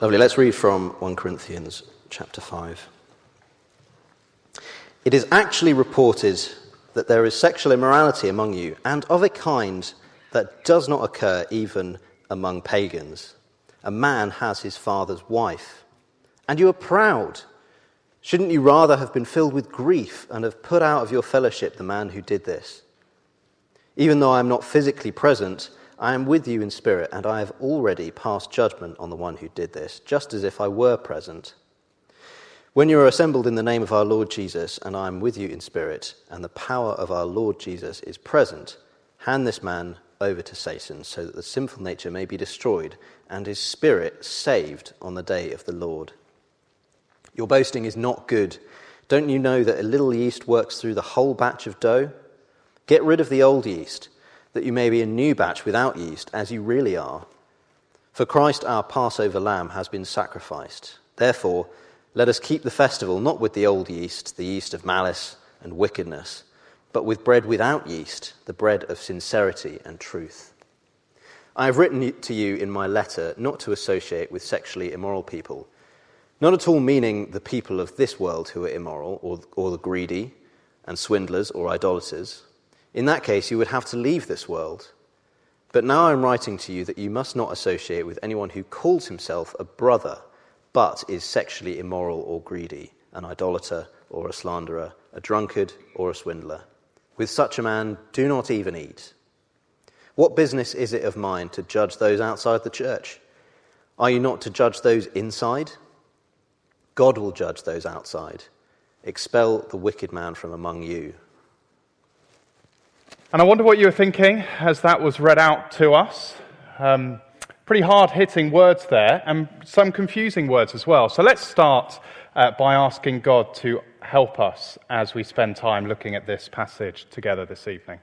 Lovely. Let's read from 1 Corinthians chapter 5. It is actually reported that there is sexual immorality among you, and of a kind that does not occur even among pagans. A man has his father's wife. And you are proud. Shouldn't you rather have been filled with grief and have put out of your fellowship the man who did this? Even though I am not physically present, I am with you in spirit, and I have already passed judgment on the one who did this, just as if I were present. When you are assembled in the name of our Lord Jesus, and I am with you in spirit, and the power of our Lord Jesus is present, hand this man over to Satan, so that the sinful nature may be destroyed, and his spirit saved on the day of the Lord. Your boasting is not good. Don't you know that a little yeast works through the whole batch of dough? Get rid of the old yeast, that you may be a new batch without yeast, as you really are. For Christ our Passover lamb has been sacrificed. Therefore, let us keep the festival not with the old yeast, the yeast of malice and wickedness, but with bread without yeast, the bread of sincerity and truth. I have written to you in my letter not to associate with sexually immoral people, not at all meaning the people of this world who are immoral, or, or the greedy, and swindlers, or idolaters in that case, you would have to leave this world. But now I'm writing to you that you must not associate with anyone who calls himself a brother, but is sexually immoral or greedy, an idolater or a slanderer, a drunkard or a swindler. With such a man, do not even eat. What business is it of mine to judge those outside the church? Are you not to judge those inside? God will judge those outside. Expel the wicked man from among you. And I wonder what you were thinking as that was read out to us. Um, pretty hard hitting words there, and some confusing words as well. So let's start uh, by asking God to help us as we spend time looking at this passage together this evening.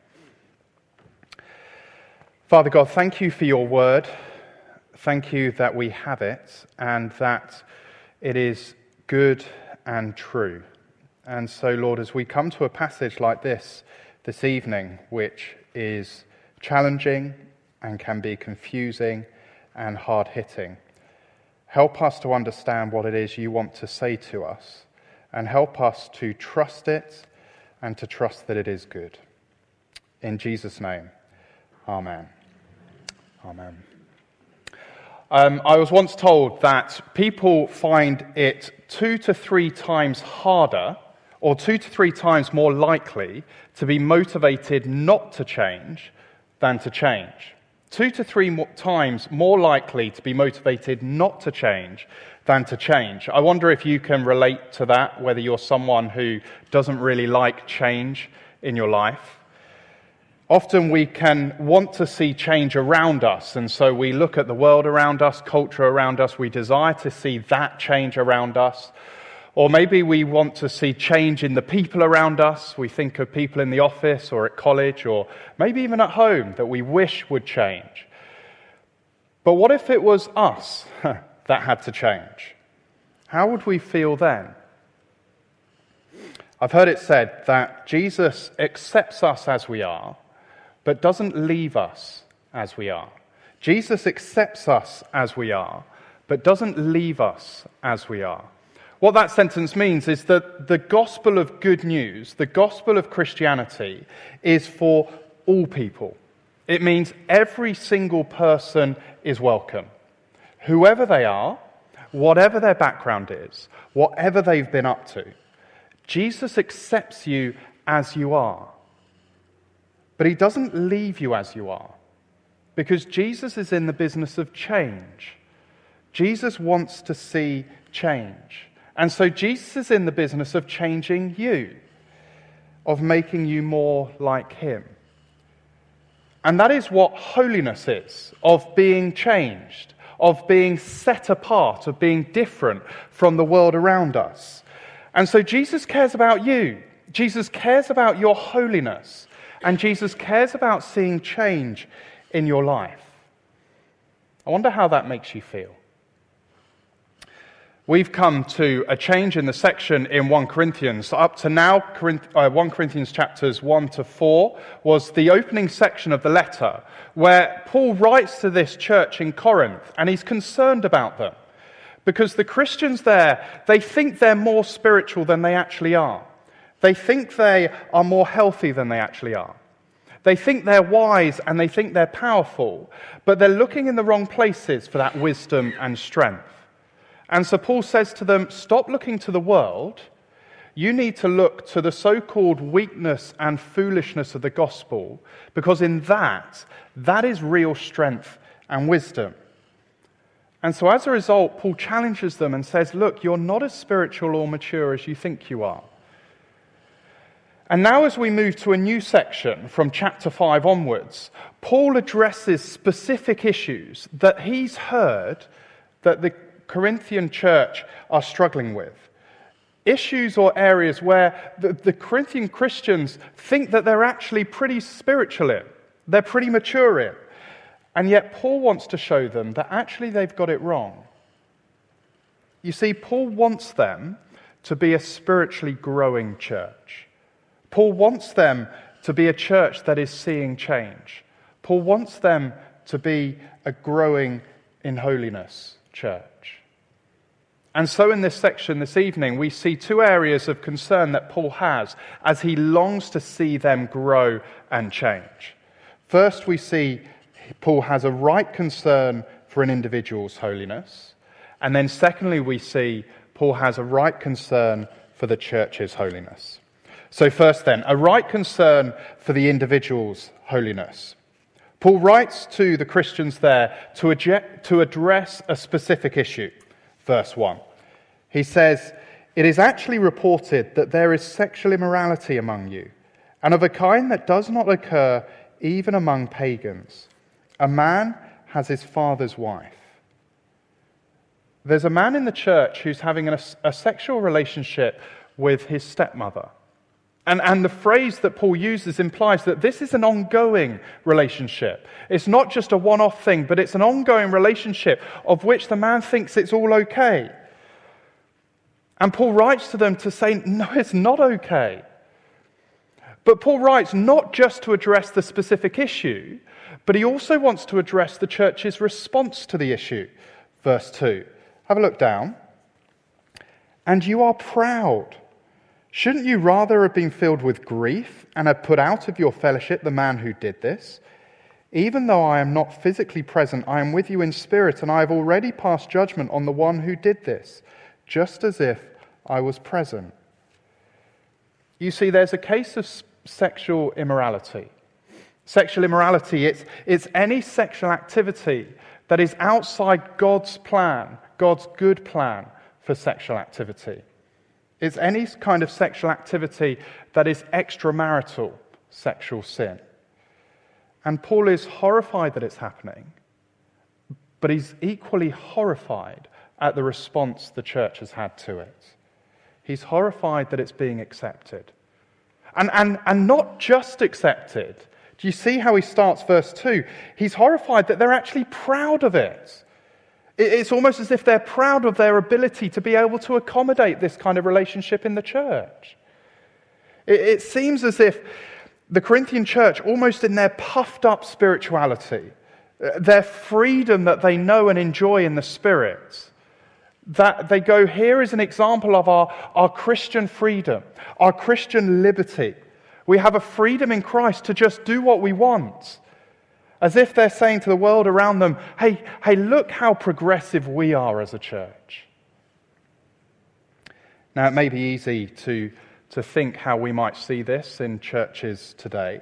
Father God, thank you for your word. Thank you that we have it and that it is good and true. And so, Lord, as we come to a passage like this, this evening, which is challenging and can be confusing and hard hitting. Help us to understand what it is you want to say to us, and help us to trust it and to trust that it is good. In Jesus' name, Amen. Amen. Um, I was once told that people find it two to three times harder or two to three times more likely to be motivated not to change than to change. Two to three more times more likely to be motivated not to change than to change. I wonder if you can relate to that, whether you're someone who doesn't really like change in your life. Often we can want to see change around us, and so we look at the world around us, culture around us, we desire to see that change around us. Or maybe we want to see change in the people around us. We think of people in the office or at college or maybe even at home that we wish would change. But what if it was us that had to change? How would we feel then? I've heard it said that Jesus accepts us as we are, but doesn't leave us as we are. Jesus accepts us as we are, but doesn't leave us as we are. What that sentence means is that the gospel of good news, the gospel of Christianity, is for all people. It means every single person is welcome. Whoever they are, whatever their background is, whatever they've been up to, Jesus accepts you as you are. But he doesn't leave you as you are because Jesus is in the business of change. Jesus wants to see change. And so Jesus is in the business of changing you, of making you more like him. And that is what holiness is of being changed, of being set apart, of being different from the world around us. And so Jesus cares about you. Jesus cares about your holiness. And Jesus cares about seeing change in your life. I wonder how that makes you feel. We've come to a change in the section in 1 Corinthians. Up to now, 1 uh, Corinthians chapters 1 to 4 was the opening section of the letter where Paul writes to this church in Corinth and he's concerned about them. Because the Christians there, they think they're more spiritual than they actually are. They think they are more healthy than they actually are. They think they're wise and they think they're powerful, but they're looking in the wrong places for that wisdom and strength. And so Paul says to them, Stop looking to the world. You need to look to the so called weakness and foolishness of the gospel, because in that, that is real strength and wisdom. And so as a result, Paul challenges them and says, Look, you're not as spiritual or mature as you think you are. And now, as we move to a new section from chapter 5 onwards, Paul addresses specific issues that he's heard that the Corinthian church are struggling with. Issues or areas where the, the Corinthian Christians think that they're actually pretty spiritual in, they're pretty mature in. And yet, Paul wants to show them that actually they've got it wrong. You see, Paul wants them to be a spiritually growing church. Paul wants them to be a church that is seeing change. Paul wants them to be a growing in holiness church. And so, in this section this evening, we see two areas of concern that Paul has as he longs to see them grow and change. First, we see Paul has a right concern for an individual's holiness. And then, secondly, we see Paul has a right concern for the church's holiness. So, first then, a right concern for the individual's holiness. Paul writes to the Christians there to, to address a specific issue. Verse 1. He says, It is actually reported that there is sexual immorality among you, and of a kind that does not occur even among pagans. A man has his father's wife. There's a man in the church who's having a, a sexual relationship with his stepmother. And, and the phrase that Paul uses implies that this is an ongoing relationship. It's not just a one off thing, but it's an ongoing relationship of which the man thinks it's all okay. And Paul writes to them to say, no, it's not okay. But Paul writes not just to address the specific issue, but he also wants to address the church's response to the issue. Verse 2. Have a look down. And you are proud. Shouldn't you rather have been filled with grief and have put out of your fellowship the man who did this? Even though I am not physically present, I am with you in spirit, and I have already passed judgment on the one who did this, just as if I was present. You see, there's a case of sexual immorality. Sexual immorality, it's, it's any sexual activity that is outside God's plan, God's good plan for sexual activity. It's any kind of sexual activity that is extramarital sexual sin. And Paul is horrified that it's happening, but he's equally horrified at the response the church has had to it. He's horrified that it's being accepted. And, and, and not just accepted. Do you see how he starts verse 2? He's horrified that they're actually proud of it. It's almost as if they're proud of their ability to be able to accommodate this kind of relationship in the church. It seems as if the Corinthian church, almost in their puffed up spirituality, uh, their freedom that they know and enjoy in the Spirit, that they go, here is an example of our, our Christian freedom, our Christian liberty. We have a freedom in Christ to just do what we want. As if they're saying to the world around them, hey, hey, look how progressive we are as a church. Now, it may be easy to, to think how we might see this in churches today,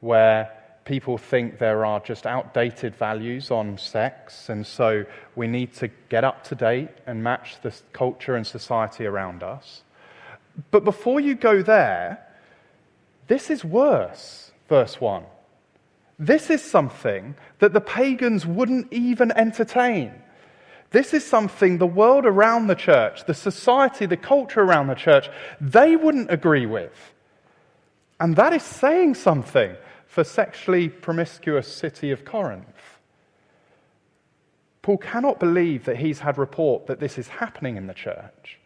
where people think there are just outdated values on sex, and so we need to get up to date and match the culture and society around us. But before you go there, this is worse, verse 1. This is something that the pagans wouldn't even entertain. This is something the world around the church, the society, the culture around the church, they wouldn't agree with. And that is saying something for sexually promiscuous city of Corinth. Paul cannot believe that he's had report that this is happening in the church.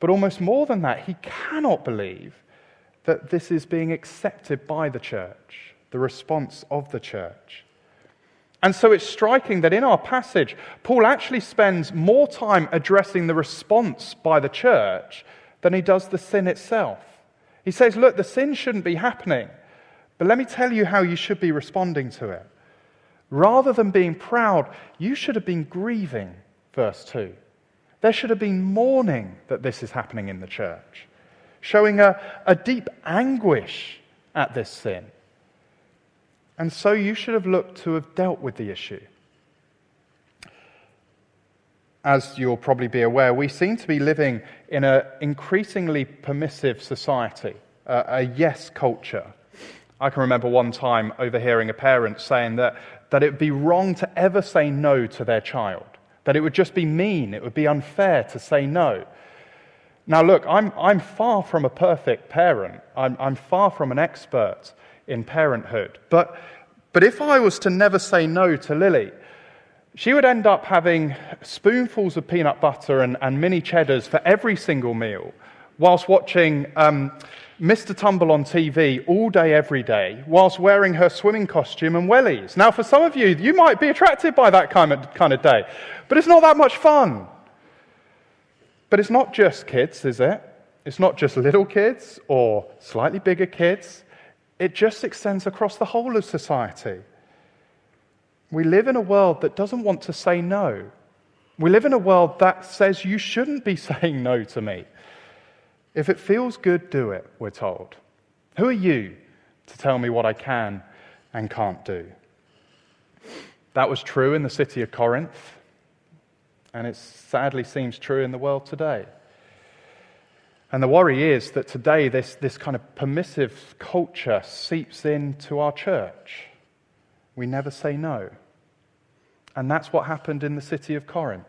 But almost more than that, he cannot believe that this is being accepted by the church the response of the church. And so it's striking that in our passage, Paul actually spends more time addressing the response by the church than he does the sin itself. He says, Look, the sin shouldn't be happening, but let me tell you how you should be responding to it. Rather than being proud, you should have been grieving, verse 2. There should have been mourning that this is happening in the church, showing a, a deep anguish at this sin. And so you should have looked to have dealt with the issue. As you'll probably be aware, we seem to be living in an increasingly permissive society, a, a yes culture. I can remember one time overhearing a parent saying that, that it would be wrong to ever say no to their child, that it would just be mean, it would be unfair to say no. Now, look, I'm, I'm far from a perfect parent, I'm, I'm far from an expert in parenthood. But, but if I was to never say no to Lily, she would end up having spoonfuls of peanut butter and, and mini cheddars for every single meal, whilst watching um, Mr. Tumble on TV all day, every day, whilst wearing her swimming costume and wellies. Now, for some of you, you might be attracted by that kind of, kind of day, but it's not that much fun. But it's not just kids, is it? It's not just little kids or slightly bigger kids. It just extends across the whole of society. We live in a world that doesn't want to say no. We live in a world that says you shouldn't be saying no to me. If it feels good, do it, we're told. Who are you to tell me what I can and can't do? That was true in the city of Corinth, and it sadly seems true in the world today. And the worry is that today this, this kind of permissive culture seeps into our church. We never say no. And that's what happened in the city of Corinth.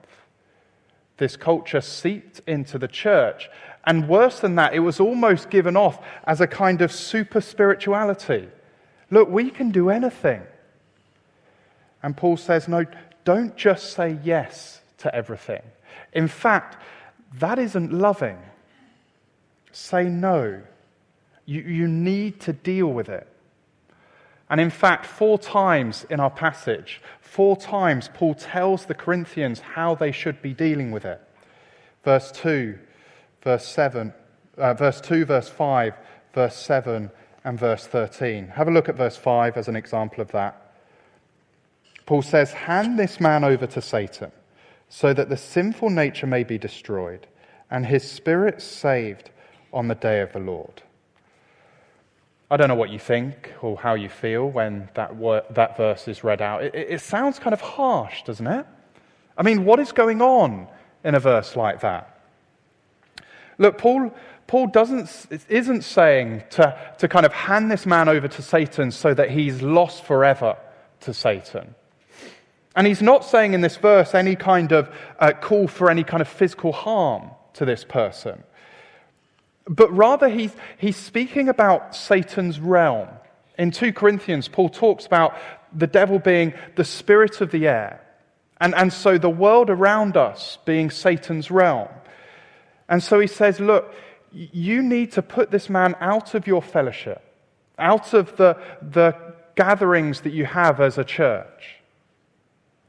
This culture seeped into the church. And worse than that, it was almost given off as a kind of super spirituality. Look, we can do anything. And Paul says, no, don't just say yes to everything. In fact, that isn't loving. Say no. You, you need to deal with it. And in fact, four times in our passage, four times Paul tells the Corinthians how they should be dealing with it. Verse 2, verse 7, uh, verse 2, verse 5, verse 7, and verse 13. Have a look at verse 5 as an example of that. Paul says, Hand this man over to Satan, so that the sinful nature may be destroyed, and his spirit saved on the day of the Lord. I don't know what you think or how you feel when that, that verse is read out. It, it sounds kind of harsh, doesn't it? I mean, what is going on in a verse like that? Look, Paul, Paul doesn't, isn't saying to, to kind of hand this man over to Satan so that he's lost forever to Satan. And he's not saying in this verse any kind of uh, call for any kind of physical harm to this person. But rather, he's, he's speaking about Satan's realm. In 2 Corinthians, Paul talks about the devil being the spirit of the air. And, and so the world around us being Satan's realm. And so he says, Look, you need to put this man out of your fellowship, out of the, the gatherings that you have as a church,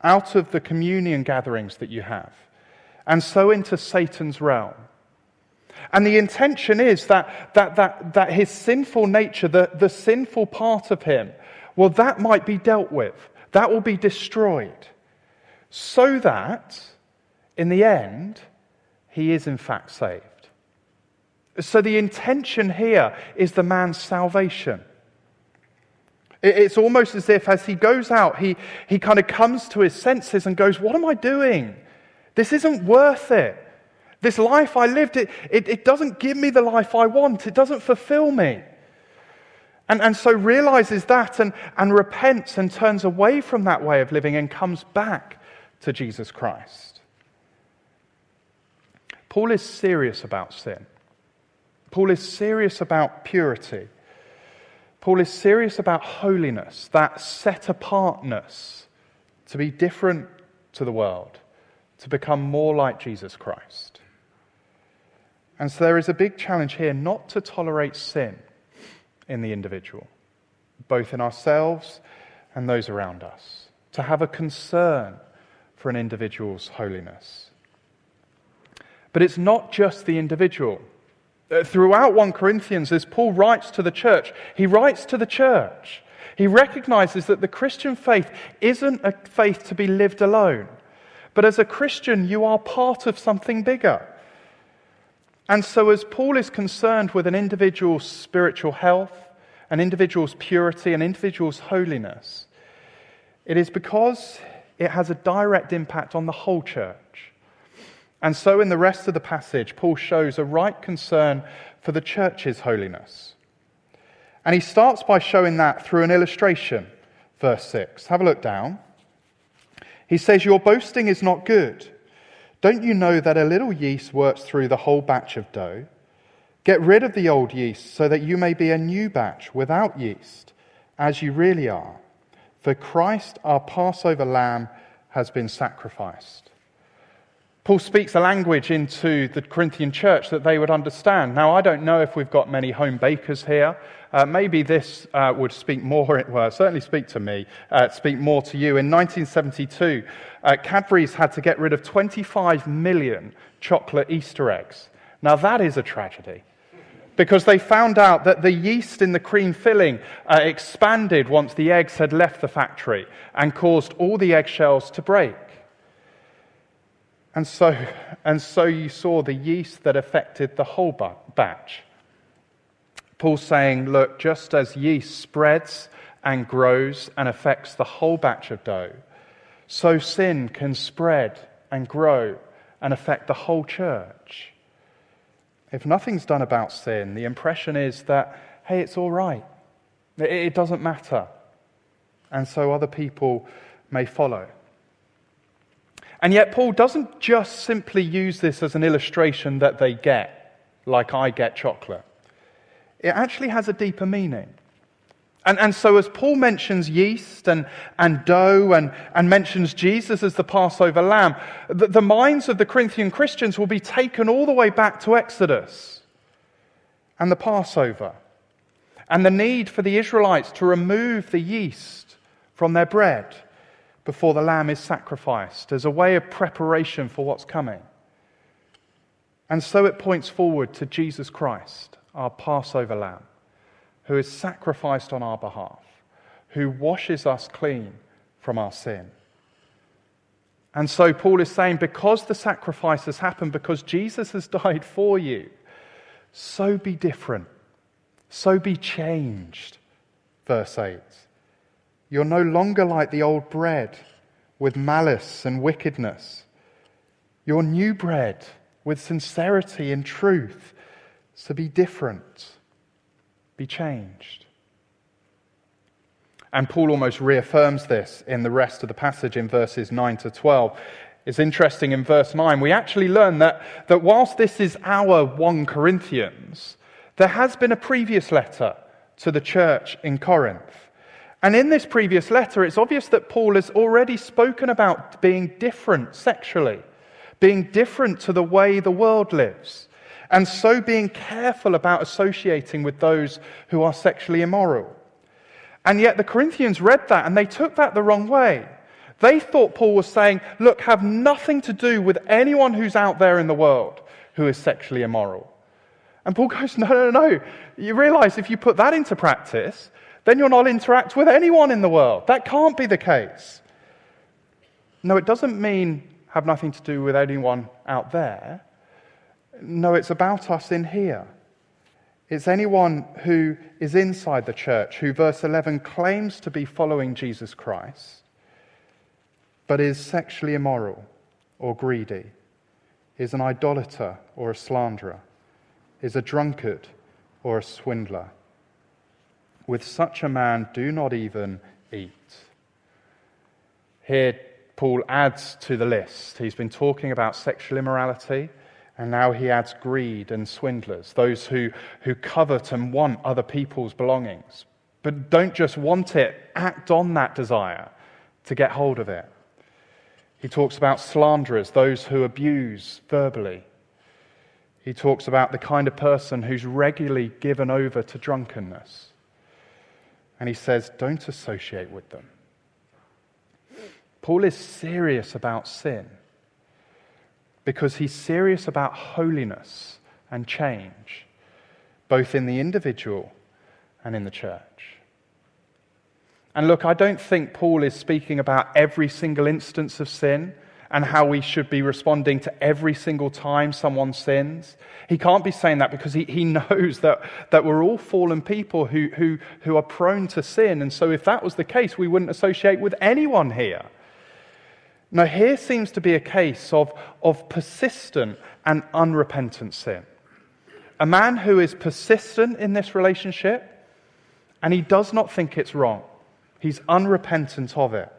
out of the communion gatherings that you have, and so into Satan's realm. And the intention is that, that, that, that his sinful nature, the, the sinful part of him, well, that might be dealt with. That will be destroyed. So that, in the end, he is in fact saved. So the intention here is the man's salvation. It's almost as if as he goes out, he, he kind of comes to his senses and goes, What am I doing? This isn't worth it. This life I lived, it, it, it, doesn't give me the life I want, it doesn't fulfill me. And, and so realizes that and, and repents and turns away from that way of living and comes back to Jesus Christ. Paul is serious about sin. Paul is serious about purity. Paul is serious about holiness, that set apartness, to be different to the world, to become more like Jesus Christ. And so there is a big challenge here not to tolerate sin in the individual, both in ourselves and those around us. to have a concern for an individual's holiness. But it's not just the individual. Uh, throughout 1 Corinthians, as Paul writes to the church, he writes to the church. He recognizes that the Christian faith isn't a faith to be lived alone, but as a Christian, you are part of something bigger. And so, as Paul is concerned with an individual's spiritual health, an individual's purity, an individual's holiness, it is because it has a direct impact on the whole church. And so, in the rest of the passage, Paul shows a right concern for the church's holiness. And he starts by showing that through an illustration. Verse 6. Have a look down. He says, Your boasting is not good. Don't you know that a little yeast works through the whole batch of dough? Get rid of the old yeast so that you may be a new batch without yeast, as you really are. For Christ, our Passover lamb, has been sacrificed. Paul speaks a language into the Corinthian church that they would understand. Now, I don't know if we've got many home bakers here. Uh, maybe this uh, would speak more, well, certainly speak to me, uh, speak more to you. In 1972, uh, Cadbury's had to get rid of 25 million chocolate Easter eggs. Now, that is a tragedy because they found out that the yeast in the cream filling uh, expanded once the eggs had left the factory and caused all the eggshells to break. And so, and so you saw the yeast that affected the whole batch. Paul's saying, look, just as yeast spreads and grows and affects the whole batch of dough, so sin can spread and grow and affect the whole church. If nothing's done about sin, the impression is that, hey, it's all right. It doesn't matter. And so other people may follow. And yet, Paul doesn't just simply use this as an illustration that they get, like I get chocolate it actually has a deeper meaning. And, and so, as Paul mentions yeast and, and dough and, and mentions Jesus as the Passover lamb, the, the minds of the Corinthian Christians will be taken all the way back to Exodus and the Passover and the need for the Israelites to remove the yeast from their bread before the lamb is sacrificed as a way of preparation for what's coming. And so it points forward to Jesus Christ our Passover lamb, who is sacrificed on our behalf, who washes us clean from our sin. And so Paul is saying, because the sacrifice has happened, because Jesus has died for you, so be different, so be changed. Verse 8. You're no longer like the old bread with malice and wickedness. You're new bread with sincerity and truth. So be different, be changed. And Paul almost reaffirms this in the rest of the passage in verses 9 to 12. It's interesting in verse 9, we actually learn that, that whilst this is our 1 Corinthians, there has been a previous letter to the church in Corinth. And in this previous letter, it's obvious that Paul has already spoken about being different sexually, being different to the way the world lives and so being careful about associating with those who are sexually immoral. And yet the Corinthians read that and they took that the wrong way. They thought Paul was saying, look, have nothing to do with anyone who's out there in the world who is sexually immoral. And Paul goes, no, no, no. You realize if you put that into practice, then you'll not interact with anyone in the world. That can't be the case. No, it doesn't mean have nothing to do with anyone out there. No, it's about us in here. It's anyone who is inside the church, who, verse 11, claims to be following Jesus Christ, but is sexually immoral or greedy, is an idolater or a slanderer, is a drunkard or a swindler. With such a man, do not even eat. Here, Paul adds to the list. He's been talking about sexual immorality. And now he adds greed and swindlers, those who, who covet and want other people's belongings. But don't just want it, act on that desire to get hold of it. He talks about slanderers, those who abuse verbally. He talks about the kind of person who's regularly given over to drunkenness. And he says, don't associate with them. Paul is serious about sin because he's serious about holiness and change, both in the individual and in the church. And look, I don't think Paul is speaking about every single instance of sin and how we should be responding to every single time someone sins. He can't be saying that because he, he knows that, that we're all fallen people who, who, who are prone to sin. And so, if that was the case, we wouldn't associate with anyone here. Now, here seems to be a case of, of persistent and unrepentant sin. A man who is persistent in this relationship and he does not think it's wrong, he's unrepentant of it.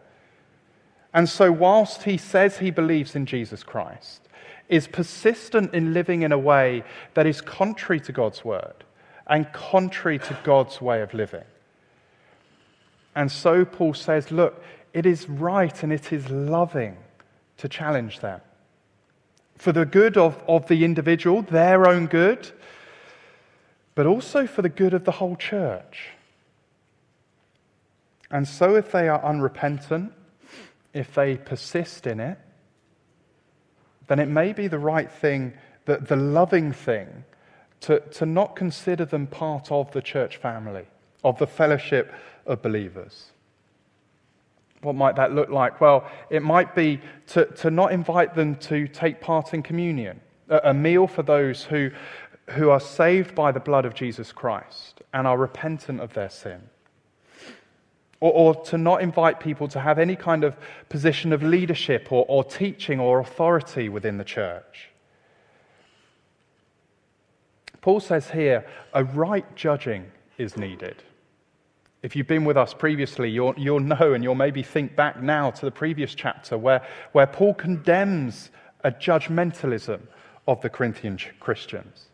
And so, whilst he says he believes in Jesus Christ, is persistent in living in a way that is contrary to God's word and contrary to God's way of living. And so, Paul says, look, it is right and it is loving to challenge them for the good of, of the individual, their own good, but also for the good of the whole church. And so, if they are unrepentant, if they persist in it, then it may be the right thing, the, the loving thing, to, to not consider them part of the church family, of the fellowship of believers. What might that look like? Well, it might be to, to not invite them to take part in communion, a, a meal for those who, who are saved by the blood of Jesus Christ and are repentant of their sin. Or, or, to not invite people to have any kind of position of leadership or, or teaching or authority within the church. Paul says here a right judging is needed. If you've been with us previously, you'll, you'll know and you'll maybe think back now to the previous chapter where, where Paul condemns a judgmentalism of the Corinthian Christians.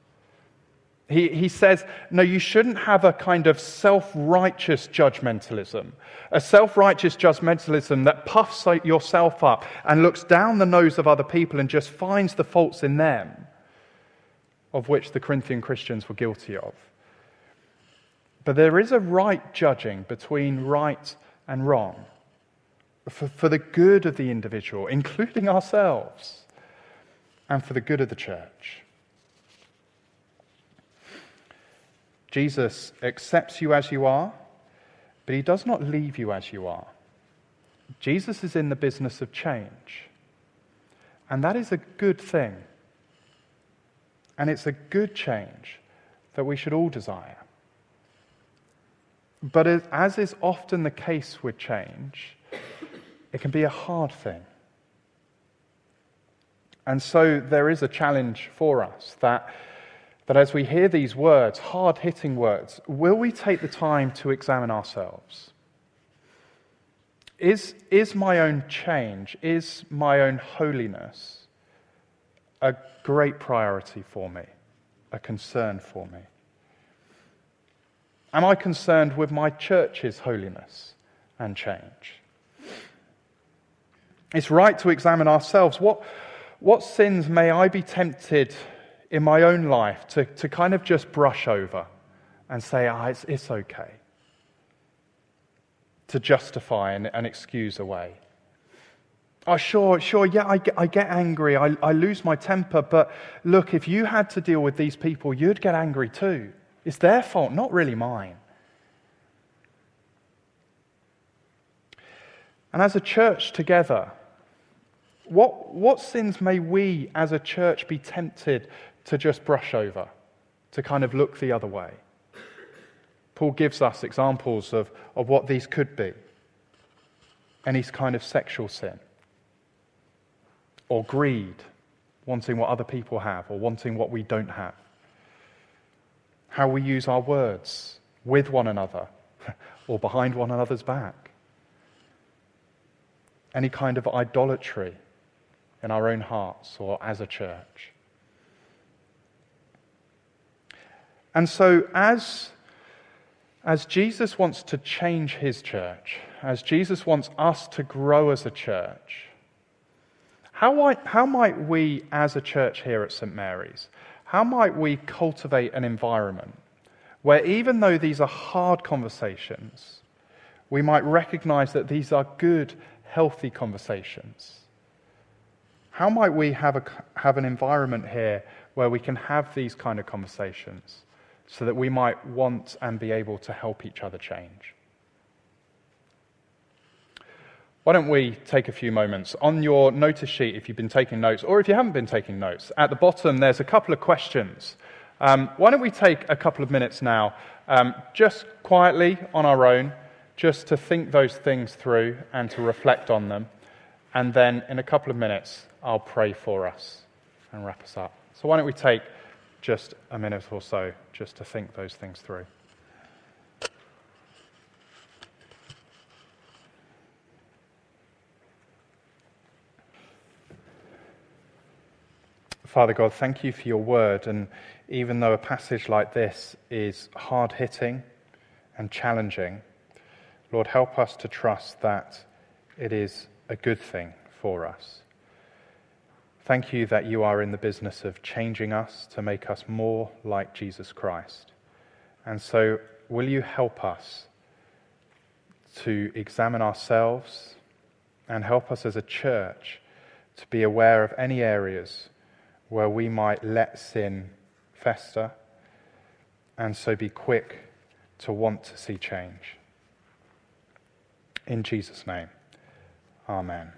He, he says, no, you shouldn't have a kind of self righteous judgmentalism, a self righteous judgmentalism that puffs yourself up and looks down the nose of other people and just finds the faults in them, of which the Corinthian Christians were guilty of. But there is a right judging between right and wrong for, for the good of the individual, including ourselves, and for the good of the church. Jesus accepts you as you are, but he does not leave you as you are. Jesus is in the business of change. And that is a good thing. And it's a good change that we should all desire. But as is often the case with change, it can be a hard thing. And so there is a challenge for us that that as we hear these words, hard hitting words, will we take the time to examine ourselves? Is, is my own change, is my own holiness a great priority for me, a concern for me? Am I concerned with my church's holiness and change? It's right to examine ourselves. What, what sins may I be tempted in my own life to, to kind of just brush over and say, ah, it's, it's okay. To justify and, and excuse away. Oh, sure, sure, yeah, I get, I get angry, I, I lose my temper, but look, if you had to deal with these people, you'd get angry too. It's their fault, not really mine. And as a church together, what, what sins may we as a church be tempted to just brush over, to kind of look the other way. Paul gives us examples of, of what these could be any kind of sexual sin, or greed, wanting what other people have, or wanting what we don't have. How we use our words with one another, or behind one another's back. Any kind of idolatry in our own hearts or as a church. And so, as, as Jesus wants to change his church, as Jesus wants us to grow as a church, how might, how might we, as a church here at St. Mary's, how might we cultivate an environment where, even though these are hard conversations, we might recognize that these are good, healthy conversations? How might we have, a, have an environment here where we can have these kind of conversations so that we might want and be able to help each other change? Why don't we take a few moments? On your notice sheet, if you've been taking notes, or if you haven't been taking notes, at the bottom there's a couple of questions. Um, why don't we take a couple of minutes now, um, just quietly on our own, just to think those things through and to reflect on them. And then in a couple of minutes, I'll pray for us and wrap us up. So why don't we take just a minute or so just to think those things through? Father God, thank you for your word. And even though a passage like this is hard hitting and challenging, Lord, help us to trust that it is a good thing for us. Thank you that you are in the business of changing us to make us more like Jesus Christ. And so, will you help us to examine ourselves and help us as a church to be aware of any areas where we might let sin fester and so be quick to want to see change. In Jesus' name, amen.